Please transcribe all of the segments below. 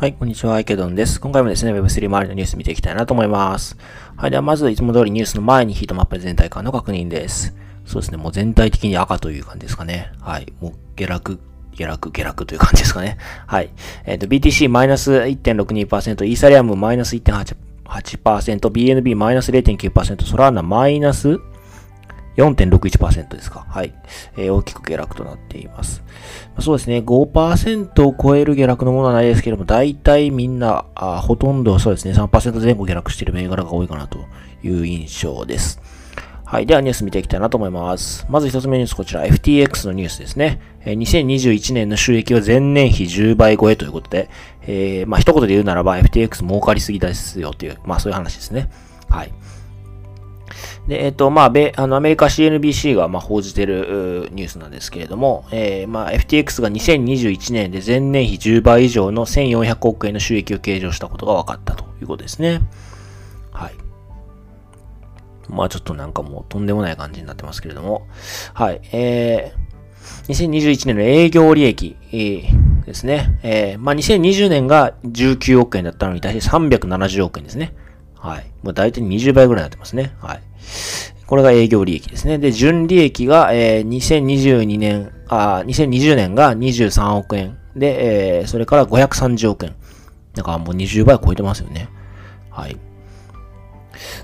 はい、こんにちは、アイケドンです。今回もですね、Web3 周りのニュース見ていきたいなと思います。はい、ではまずいつも通りニュースの前にヒートマップ全体感の確認です。そうですね、もう全体的に赤という感じですかね。はい、もう下落、下落、下落という感じですかね。はい。えっ、ー、と、BTC マイナス1.62%、イーサリアムマイナス1.8%、BNB マイナス0.9%、ソラーナマイナス4.61%ですか。はい。えー、大きく下落となっています。そうですね。5%を超える下落のものはないですけれども、大体みんな、あほとんどそうですね。3%前後下落している銘柄が多いかなという印象です。はい。ではニュース見ていきたいなと思います。まず一つ目ニュースこちら、FTX のニュースですね。えー、2021年の収益は前年比10倍超えということで、えー、まあ一言で言うならば FTX 儲かりすぎですよという、まあそういう話ですね。はい。で、えっ、と、まあ、米、あの、アメリカ CNBC が、まあ、報じてるニュースなんですけれども、えー、まあ、FTX が2021年で前年比10倍以上の1400億円の収益を計上したことが分かったということですね。はい。まあ、ちょっとなんかもうとんでもない感じになってますけれども、はい。えー、2021年の営業利益、ですね。えー、まあ、2020年が19億円だったのに対して370億円ですね。はい。もう大体20倍ぐらいになってますね。はい。これが営業利益ですね。で、純利益が、えー、2022年、あ、2020年が23億円。で、えー、それから530億円。だからもう20倍超えてますよね。はい。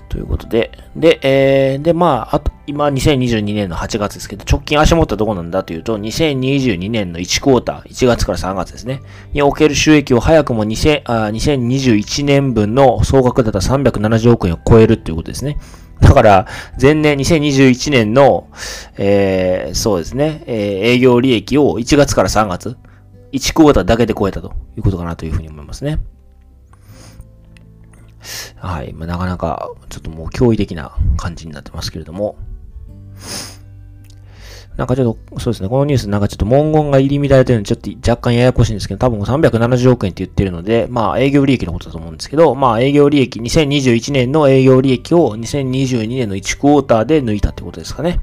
ということで、で、えー、で、まあ、あと、今、2022年の8月ですけど、直近足元はどこなんだというと、2022年の1クォーター、1月から3月ですね、における収益を早くも2000あ2021年分の総額だった370億円を超えるっていうことですね。だから、前年2021年の、えー、そうですね、えー、営業利益を1月から3月、1クォーターだけで超えたということかなというふうに思いますね。はい。まあ、なかなか、ちょっともう驚異的な感じになってますけれども。なんかちょっと、そうですね、このニュースなんかちょっと文言が入り乱れてるので、ちょっと若干ややこしいんですけど、多分370億円って言ってるので、まあ営業利益のことだと思うんですけど、まあ営業利益、2021年の営業利益を2022年の1クォーターで抜いたってことですかね。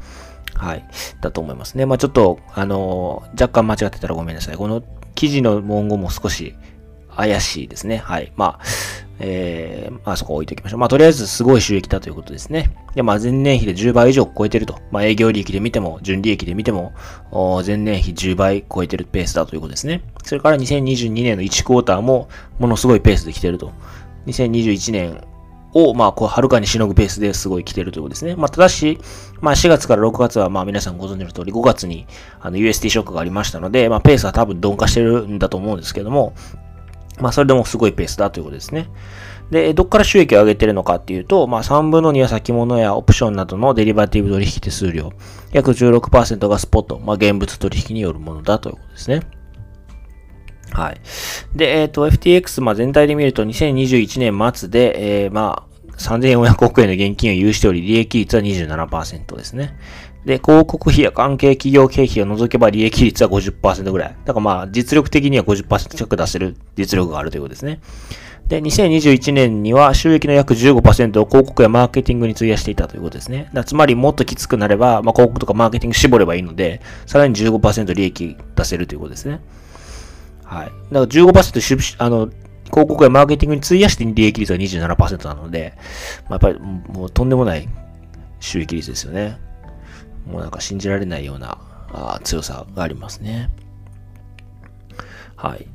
はい。だと思いますね。まあちょっと、あのー、若干間違ってたらごめんなさい。この記事の文言も少し怪しいですね。はい。まあ、えー、まあそこ置いておきましょう。まあとりあえずすごい収益だということですね。で、まあ前年比で10倍以上超えてると。まあ営業利益で見ても、純利益で見ても、前年比10倍超えてるペースだということですね。それから2022年の1クォーターも、ものすごいペースで来てると。2021年を、まあ、こう、はるかにしのぐペースですごい来てるということですね。まあ、ただし、まあ、4月から6月は、まあ、皆さんご存知の通り、5月に、あの、UST ショックがありましたので、まあ、ペースは多分鈍化してるんだと思うんですけども、まあ、それでもすごいペースだということですね。で、どっから収益を上げてるのかっていうと、まあ、3分の2は先物やオプションなどのデリバティブ取引手数料、約16%がスポット、まあ、現物取引によるものだということですね。はい。で、えっ、ー、と、FTX、まあ、全体で見ると2021年末で、えー、まあ、3400億円の現金を有しており、利益率は27%ですね。で、広告費や関係企業経費を除けば利益率は50%ぐらい。だからまあ、実力的には50%近く出せる実力があるということですね。で、2021年には収益の約15%を広告やマーケティングに費やしていたということですね。つまりもっときつくなれば、まあ、広告とかマーケティング絞ればいいので、さらに15%利益出せるということですね。はい。だから15%あの、広告やマーケティングに費やして利益率は27%なので、まあ、やっぱりもうとんでもない収益率ですよね。もうなんか信じられないようなあ強さがありますね。はい。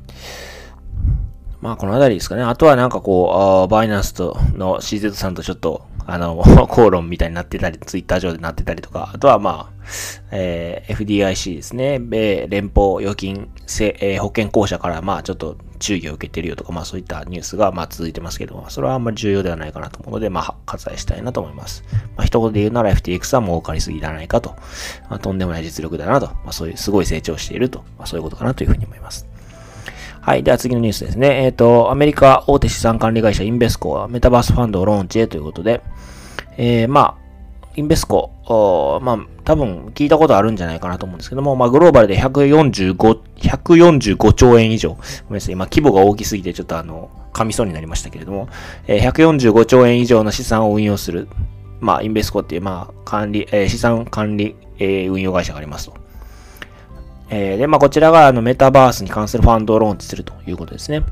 まあ、このあたりですかね。あとはなんかこう、バイナンスとの CZ さんとちょっと、あの、口論みたいになってたり、ツイッター上でなってたりとか、あとはまあ、えー、FDIC ですね。米連邦預金せ、えー、保険公社からまあちょっと注意を受けてるよとか、まあそういったニュースがまあ続いてますけども、それはあんまり重要ではないかなと思うので、まあ割愛したいなと思います。まあ一言で言うなら FTX は儲かりすぎじゃないかと、まあ、とんでもない実力だなと、まあそういうすごい成長していると、まあそういうことかなというふうに思います。はい。では次のニュースですね。えっ、ー、と、アメリカ大手資産管理会社インベスコはメタバースファンドをローンチへということで、えー、まあ、インベスコ、まあ、多分聞いたことあるんじゃないかなと思うんですけども、まあ、グローバルで145、145兆円以上。ごめんなさい。今、規模が大きすぎて、ちょっとあの、噛みそうになりましたけれども、えー、145兆円以上の資産を運用する、まあ、インベスコっていう、まあ、管理、えー、資産管理、えー、運用会社がありますと。えー、で、まあ、こちらがあのメタバースに関するファンドをローンチするということですね。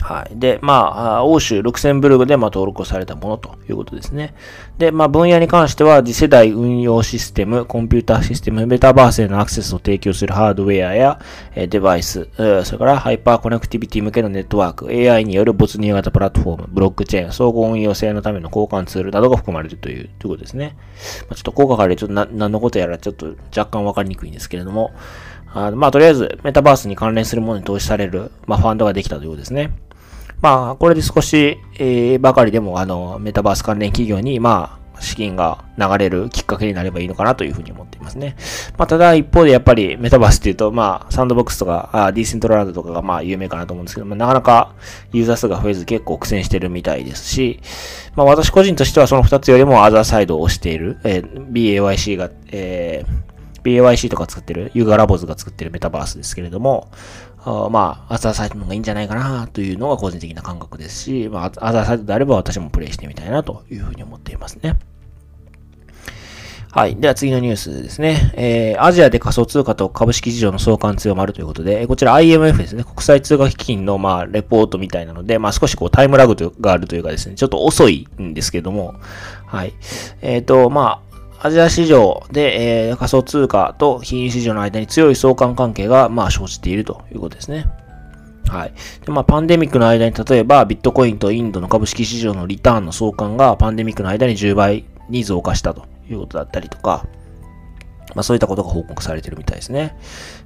はい。で、まあ、欧州、ルクセンブルグでまあ登録されたものということですね。で、まあ、分野に関しては、次世代運用システム、コンピューターシステム、メタバースへのアクセスを提供するハードウェアや、えデバイス、それからハイパーコネクティビティ向けのネットワーク、AI による没入型プラットフォーム、ブロックチェーン、相互運用性のための交換ツールなどが含まれるという、ということですね。まあ、ちょっと効果からちょっとな何のことやらちょっと若干わかりにくいんですけれども、あまあ、とりあえず、メタバースに関連するものに投資される、まあ、ファンドができたということですね。まあ、これで少し、えー、ばかりでも、あの、メタバース関連企業に、まあ、資金が流れるきっかけになればいいのかなというふうに思っていますね。まあ、ただ一方でやっぱりメタバースっていうと、まあ、サンドボックスとか、あディーセントランドとかがまあ有名かなと思うんですけど、まあ、なかなかユーザー数が増えず結構苦戦してるみたいですし、まあ、私個人としてはその二つよりもアザーサイドを押している、えー、BAYC が、えー、BAYC とか作ってる、ユーガラボズが作ってるメタバースですけれども、あまあ、アザーサイトの方がいいんじゃないかなというのが個人的な感覚ですし、まあ、アザーサイトであれば私もプレイしてみたいなというふうに思っていますね。はい。では次のニュースですね。えー、アジアで仮想通貨と株式市場の相関強まるということで、こちら IMF ですね。国際通貨基金の、まあ、レポートみたいなので、まあ、少しこうタイムラグがあるというかですね、ちょっと遅いんですけども、はい。えっ、ー、と、まあ、アジア市場で、えー、仮想通貨と金融市場の間に強い相関関係が、まあ、生じているということですね。はい。で、まあ、パンデミックの間に、例えば、ビットコインとインドの株式市場のリターンの相関が、パンデミックの間に10倍に増加したということだったりとか、まあ、そういったことが報告されてるみたいですね。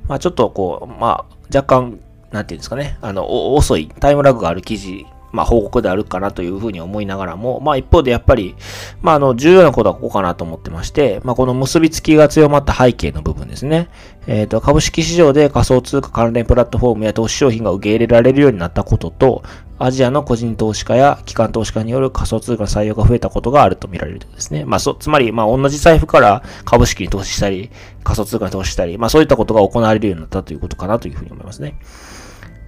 まあ、ちょっとこう、まあ、若干、なんていうんですかね、あの、遅い、タイムラグがある記事まあ、報告であるかなというふうに思いながらも、まあ、一方でやっぱり、まあ、あの、重要なことはここかなと思ってまして、まあ、この結びつきが強まった背景の部分ですね。えっ、ー、と、株式市場で仮想通貨関連プラットフォームや投資商品が受け入れられるようになったことと、アジアの個人投資家や機関投資家による仮想通貨採用が増えたことがあると見られるということですね。まあ、そ、つまり、まあ、同じ財布から株式に投資したり、仮想通貨に投資したり、まあ、そういったことが行われるようになったということかなというふうに思いますね。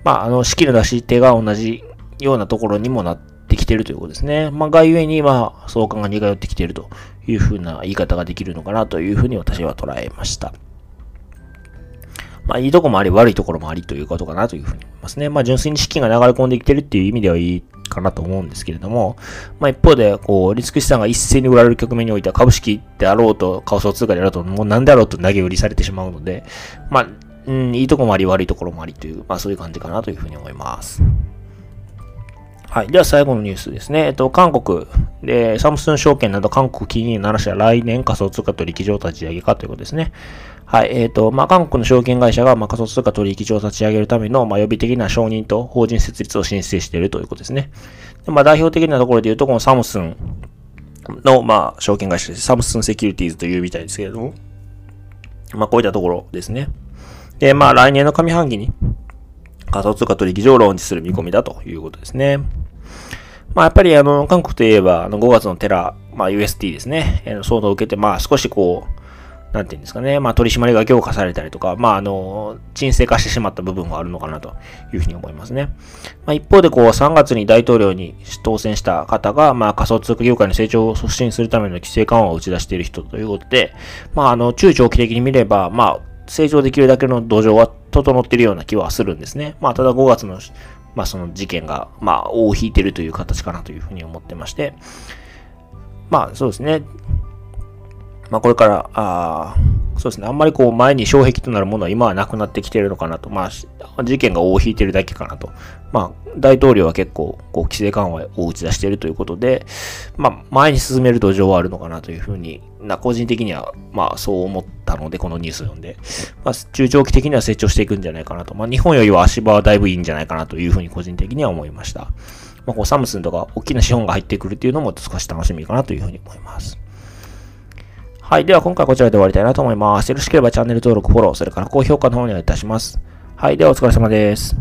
まあ、あの、資金の出し手が同じようなところにもなってきてるということですね。まあ、がゆえに、まあ、相関が似通ってきているというふうな言い方ができるのかなというふうに私は捉えました。まあ、いいとこもあり、悪いところもありということかなというふうに思いますね。まあ、純粋に資金が流れ込んできてるっていう意味ではいいかなと思うんですけれども、まあ、一方で、こう、リスク資産が一斉に売られる局面においては、株式であろうと、仮想通貨であろうと、もう何であろうと投げ売りされてしまうので、まあ、うん、いいとこもあり、悪いところもありという、まあ、そういう感じかなというふうに思います。はい。では最後のニュースですね。えっと、韓国で、サムスン証券など韓国金融7社来年仮想通貨取引所を立ち上げかということですね。はい。えっ、と、まあ、韓国の証券会社が、まあ、仮想通貨取引所を立ち上げるための、まあ、予備的な承認と法人設立を申請しているということですね。でまあ、代表的なところで言うと、このサムスンの、まあ、証券会社です。サムスンセキュリティーズというみたいですけれども、まあ、こういったところですね。で、まあ、来年の上半期に仮想通貨取引所をローンチする見込みだということですね。まあやっぱりあの、韓国といえば、あの5月のテラ、まあ UST ですね、騒動を受けて、まあ少しこう、なんていうんですかね、まあ取り締まりが強化されたりとか、まああの、沈静化してしまった部分があるのかなというふうに思いますね。まあ一方でこう3月に大統領に当選した方が、まあ仮想通貨業界の成長を促進するための規制緩和を打ち出している人ということで、まああの、中長期的に見れば、まあ成長できるだけの土壌は整っているような気はするんですね。まあただ5月のまあその事件が、まあ尾を引いてるという形かなというふうに思ってまして、まあそうですね。まあこれから、あそうですね。あんまりこう前に障壁となるものは今はなくなってきてるのかなと。まあ事件が尾を引いてるだけかなと。まあ大統領は結構こう規制緩和を打ち出しているということで、まあ前に進める土壌はあるのかなというふうにな、個人的にはまあそう思ったので、このニュース読んで、まあ中長期的には成長していくんじゃないかなと。まあ日本よりは足場はだいぶいいんじゃないかなというふうに個人的には思いました。まあこうサムスンとか大きな資本が入ってくるっていうのも少し楽しみかなというふうに思います。はい。では今回はこちらで終わりたいなと思います。よろしければチャンネル登録、フォロー、それから高評価の方にお願いいたします。はい。ではお疲れ様です。